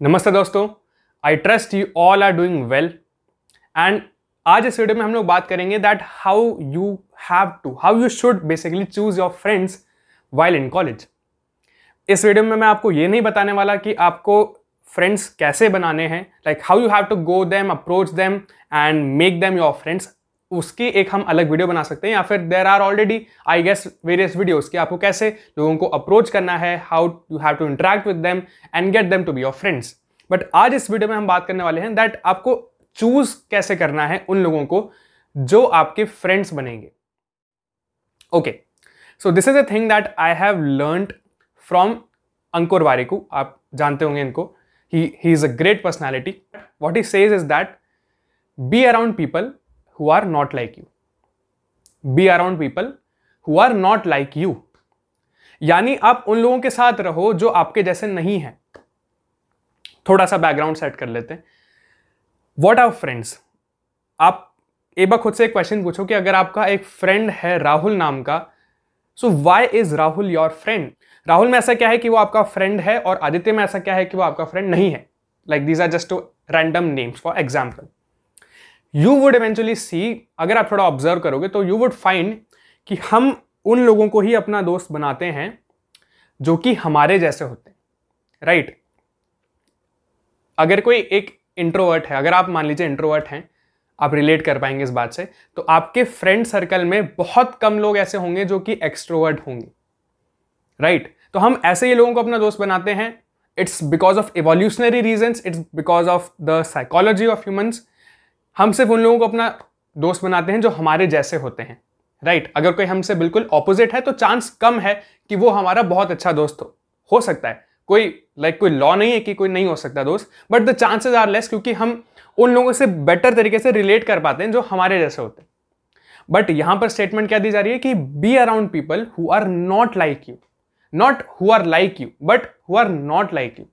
नमस्ते दोस्तों I trust you all are doing well and आज इस वीडियो में हम लोग बात करेंगे that how you have to how you should basically choose your friends while in college इस वीडियो में मैं आपको ये नहीं बताने वाला कि आपको फ्रेंड्स कैसे बनाने हैं like how you have to go them approach them and make them your friends उसकी एक हम अलग वीडियो बना सकते हैं, या फिर there are already I guess various videos कि आपको कैसे लोगों को अप्रोच करना है how you have to interact with them and get them to be your friends but आज इस वीडियो में हम बात करने वाले हैं दैट आपको चूज़ कैसे करना है उन लोगों को जो आपके फ्रेंड्स बनेंगे। Okay so this is a thing that I have learn from Ankur Warikoo आप जानते होंगे इनको। He he is a great personality what he says is that be around people who are not like you. Be around people who are not like you. यानी आप उन लोगों के साथ रहो जो आपके जैसे नहीं हैं। थोड़ा सा बैकग्राउंड सेट कर लेते हैं। वॉट आर फ्रेंड्स आप एक बार खुद से एक क्वेश्चन पूछो कि अगर आपका एक फ्रेंड है राहुल नाम का so why is Rahul your friend Rahul में ऐसा क्या है कि वो आपका फ्रेंड है और आदित्य में ऐसा क्या है कि वो आपका फ्रेंड नहीं है? Like these are just random names for example you would eventually see अगर आप थोड़ा ऑब्ज़र्व करोगे तो यू वुड फाइंड कि हम उन लोगों को ही अपना दोस्त बनाते हैं जो कि हमारे जैसे होते हैं राइट right? अगर कोई एक इंट्रोवर्ट है, अगर आप मान लीजिए इंट्रोवर्ट हैं, आप रिलेट कर पाएँगे इस बात से तो आपके फ्रेंड सर्कल में बहुत कम लोग ऐसे होंगे जो कि एक्सट्रोवर्ट होंगे राइट right? तो हम ऐसे ही लोगों को अपना दोस्त बनाते हैं it's because of evolutionary reason it's because of the psychology of humans हम सिर्फ़ उन लोगों को अपना दोस्त बनाते हैं जो हमारे जैसे होते हैं। राइट? अगर कोई हमसे बिल्कुल ऑपोजिट है तो चांस कम है कि वो हमारा बहुत अच्छा दोस्त हो। हो सकता है। कोई लाइक like, कोई लॉ नहीं है कि कोई नहीं हो सकता दोस्त but the chances are less क्योंकि हम उन लोगों से बेटर तरीके से रिलेट कर पाते हैं जो हमारे जैसे होते हैं। बट यहाँ पर स्टेटमेंट क्या दी जा रही है कि be around people who are not like you not who are like you but who are not like you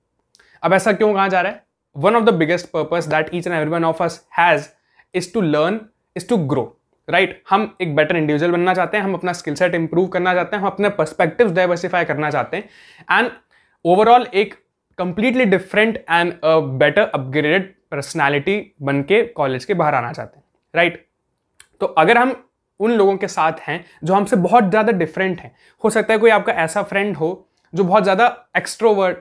अब ऐसा क्यों कहा जा रहा है? One of the biggest purpose that each and every one of us has is to learn is to grow right हम एक better individual बनना चाहते हैं, हम अपना स्किल सेट इंप्रूव करना चाहते हैं, हम अपने पर्सपेक्टिव डाइवर्सिफाई करना चाहते हैं एंड ओवरऑल एक completely different and better upgraded personality बन के कॉलेज के बाहर आना चाहते हैं राइट? तो अगर हम उन लोगों के साथ हैं जो हमसे बहुत ज़्यादा डिफरेंट हैं, हो सकता है कोई आपका ऐसा फ्रेंड हो जो बहुत ज़्यादा एक्स्ट्रोवर्ट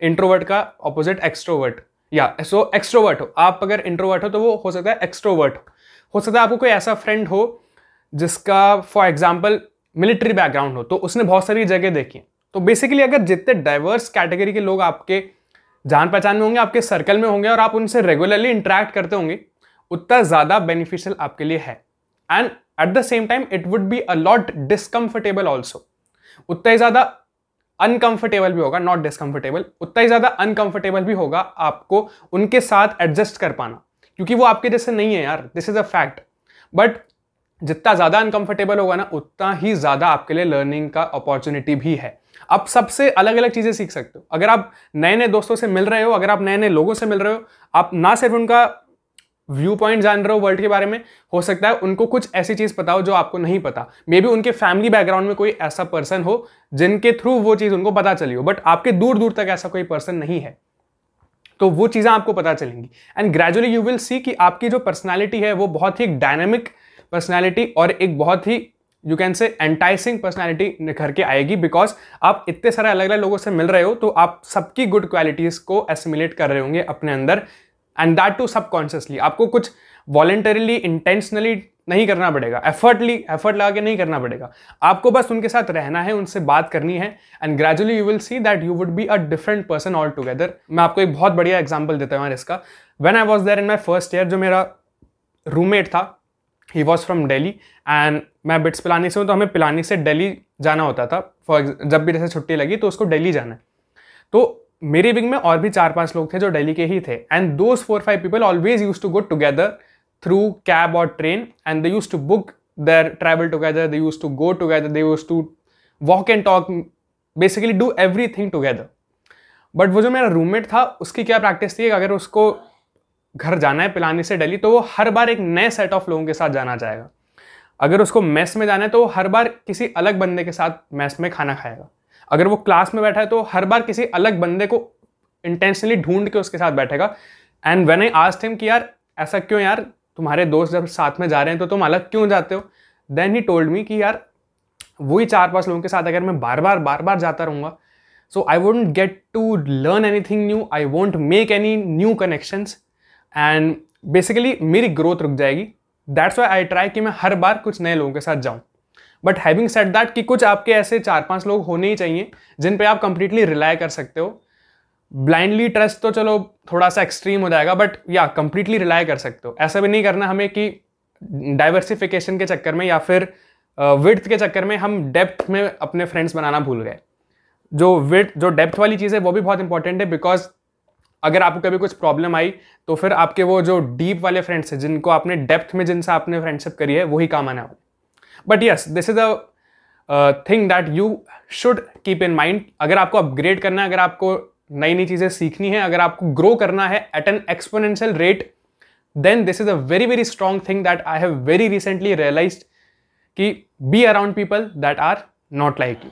इंट्रोवर्ट का ऑपोजिट एक्सट्रोवर्ट या सो एक्सट्रोवर्ट हो। आप अगर इंट्रोवर्ट हो तो वो हो सकता है एक्सट्रोवर्ट हो। हो सकता है आपको कोई ऐसा फ्रेंड हो जिसका फॉर एग्ज़ाम्पल मिलिट्री बैकग्राउंड हो तो उसने बहुत सारी जगह देखी तो बेसिकली अगर जितने डाइवर्स कैटेगरी के लोग आपके जान पहचान में होंगे, आपके सर्कल में होंगे और आप उनसे रेगुलरली इंटरेक्ट करते होंगे, उतना ज़्यादा बेनिफिशियल आपके लिए है। And at the same time it would be a lot discomfortable also उतना ही ज़्यादा अनकंफर्टेबल भी होगा नॉट डिसकंफर्टेबल उतना ही ज़्यादा अनकंफर्टेबल भी होगा आपको उनके साथ एडजस्ट कर पाना। क्योंकि वो आपके जैसे नहीं है यार this is a fact but जितना ज़्यादा अनकंफर्टेबल होगा ना, उतना ही ज़्यादा आपके लिए लर्निंग का अपॉर्चुनिटी भी है। आप सबसे अलग अलग चीज़ें सीख सकते हो। अगर आप नए नए दोस्तों से मिल रहे हो, अगर आप नए नए लोगों से मिल रहे हो, आप ना सिर्फ़ उनका व्यू पॉइंट जान रहे हो वर्ल्ड के बारे में हो सकता है। उनको कुछ ऐसी चीज़ पता हो जो आपको नहीं पता। मे बी उनके फैमिली बैकग्राउंड में कोई ऐसा पर्सन हो जिनके थ्रू वो चीज़ उनको पता चली हो बट आपके दूर दूर तक ऐसा कोई पर्सन नहीं है। तो वो चीज़ें आपको पता चलेंगी। And gradually you will see कि आपकी जो पर्सनैलिटी है वो बहुत ही डायनेमिक पर्सनैलिटी और एक बहुत ही you can say enticing personality निखर के आएगी। बिकॉज़ आप इतने सारे अलग अलग लोगों से मिल रहे हो तो आप सबकी गुड क्वालिटीज़ को एसिमुलेट कर रहे होंगे अपने अंदर। एंड दैट टू सबकॉन्शियसली आपको कुछ वॉलेंटरीली इंटेंशनली नहीं करना पड़ेगा. एफर्टली एफर्ट लगा के नहीं करना पड़ेगा. आपको बस उनके साथ रहना है, उनसे बात करनी है and gradually you will see that you would be a different person all together मैं आपको एक बहुत बढ़िया एग्ज़ाम्पल देता हूँ इसका. When I was there in my first year जो मेरा रूममेट था he was from Delhi and मैं बिट्स पिलानी से हूँ तो हमें पिलानी से डेली जाना होता था. फॉर जब भी जैसे छुट्टी लगी तो उसको डेली जाना है. तो मेरी विंग में और भी चार पाँच लोग थे जो दिल्ली के ही थे। And those four five people always use to go together through cab और train and they use to book their travel together they use to go together they use to walk and talk basically do everything together but वो जो मेरा roommate था, उसकी क्या practice थी अगर उसको घर जाना है पिलानी से दिल्ली तो वो हर बार एक नए सेट ऑफ़ लोगों के साथ जाना चाहेगा। अगर उसको मेस में जाना है तो वो हर बार किसी अलग बंदे के साथ मेस में खाना खाएगा। अगर वो क्लास में बैठा है तो हर बार किसी अलग बंदे को इंटेंशनली ढूंढ के उसके साथ बैठेगा। एंड वेन आई आज थिम कि यार, ऐसा क्यों यार? तुम्हारे दोस्त जब साथ में जा रहे हैं तो तुम अलग क्यों जाते हो? देन ही टोल्ड मी कि यार, वही चार पाँच लोगों के साथ अगर मैं बार बार बार बार जाता रहूँगा so I won't get to learn anything new I won't make any new connections and basically मेरी ग्रोथ रुक जाएगी। दैट्स वाई आई ट्राई कि मैं हर बार कुछ नए लोगों के साथ जाऊँ। बट हैविंग सेट दैट कि कुछ आपके ऐसे चार पाँच लोग होने ही चाहिए, जिन पे आप कंप्लीटली रिलाय कर सकते हो। ब्लाइंडली ट्रस्ट तो चलो थोड़ा सा एक्सट्रीम हो जाएगा बट या कंप्लीटली रिलाई कर सकते हो। ऐसा भी नहीं करना हमें कि डाइवर्सिफिकेशन के चक्कर में या फिर विर्थ के चक्कर में हम डेप्थ में अपने फ्रेंड्स बनाना भूल गए। जो विर्थ जो डेप्थ वाली चीज़ है, वो भी बहुत इंपॉर्टेंट है बिकॉज़ अगर आपको कभी कुछ प्रॉब्लम आई तो फिर आपके वो जो डीप वाले फ्रेंड्स हैं, जिनको आपने डेप्थ में जिनसे आपने फ्रेंडशिप करी है वही काम आने। वाले but yes this is a thing that you should keep in mind अगर आपको अपग्रेड करना है, अगर आपको नई नई चीज़ें सीखनी है, अगर आपको ग्रो करना है at an exponential rate then this is a very very strong thing that I have very recently realise कि be around people that are not like you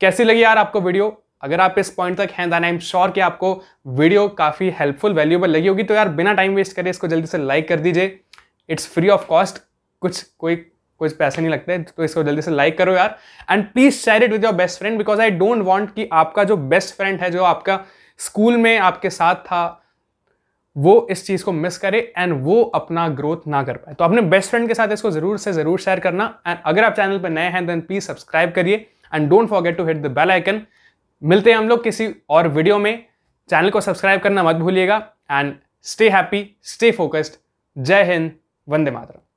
कैसी लगी यार आपको वीडियो अगर आप इस पॉइंट तक हैं देन आई एम श्योर कि आपको वीडियो काफ़ी हेल्पफुल वैल्यूबल लगी होगी। तो यार, बिना टाइम वेस्ट करें इसको जल्दी से लाइक कर दीजिए। इट्स फ्री ऑफ़ कॉस्ट कुछ कोई कुछ पैसे नहीं लगते तो इसको जल्दी से लाइक करो यार। And please share it with your best friend because I don't want कि आपका जो बेस्ट फ्रेंड है, जो आपका स्कूल में आपके साथ था, वो इस चीज़ को मिस करे एंड वो अपना ग्रोथ ना कर पाए। तो अपने बेस्ट फ्रेंड के साथ इसको ज़रूर से ज़रूर शेयर करना। एंड अगर आप चैनल पर नए हैं देन प्लीज़ सब्सक्राइब करिए। And don't forget to hit the bell icon मिलते हैं हम लोग किसी और वीडियो में। चैनल को सब्सक्राइब करना मत भूलिएगा। And stay happy stay focused जय हिंद, वंदे मातरम।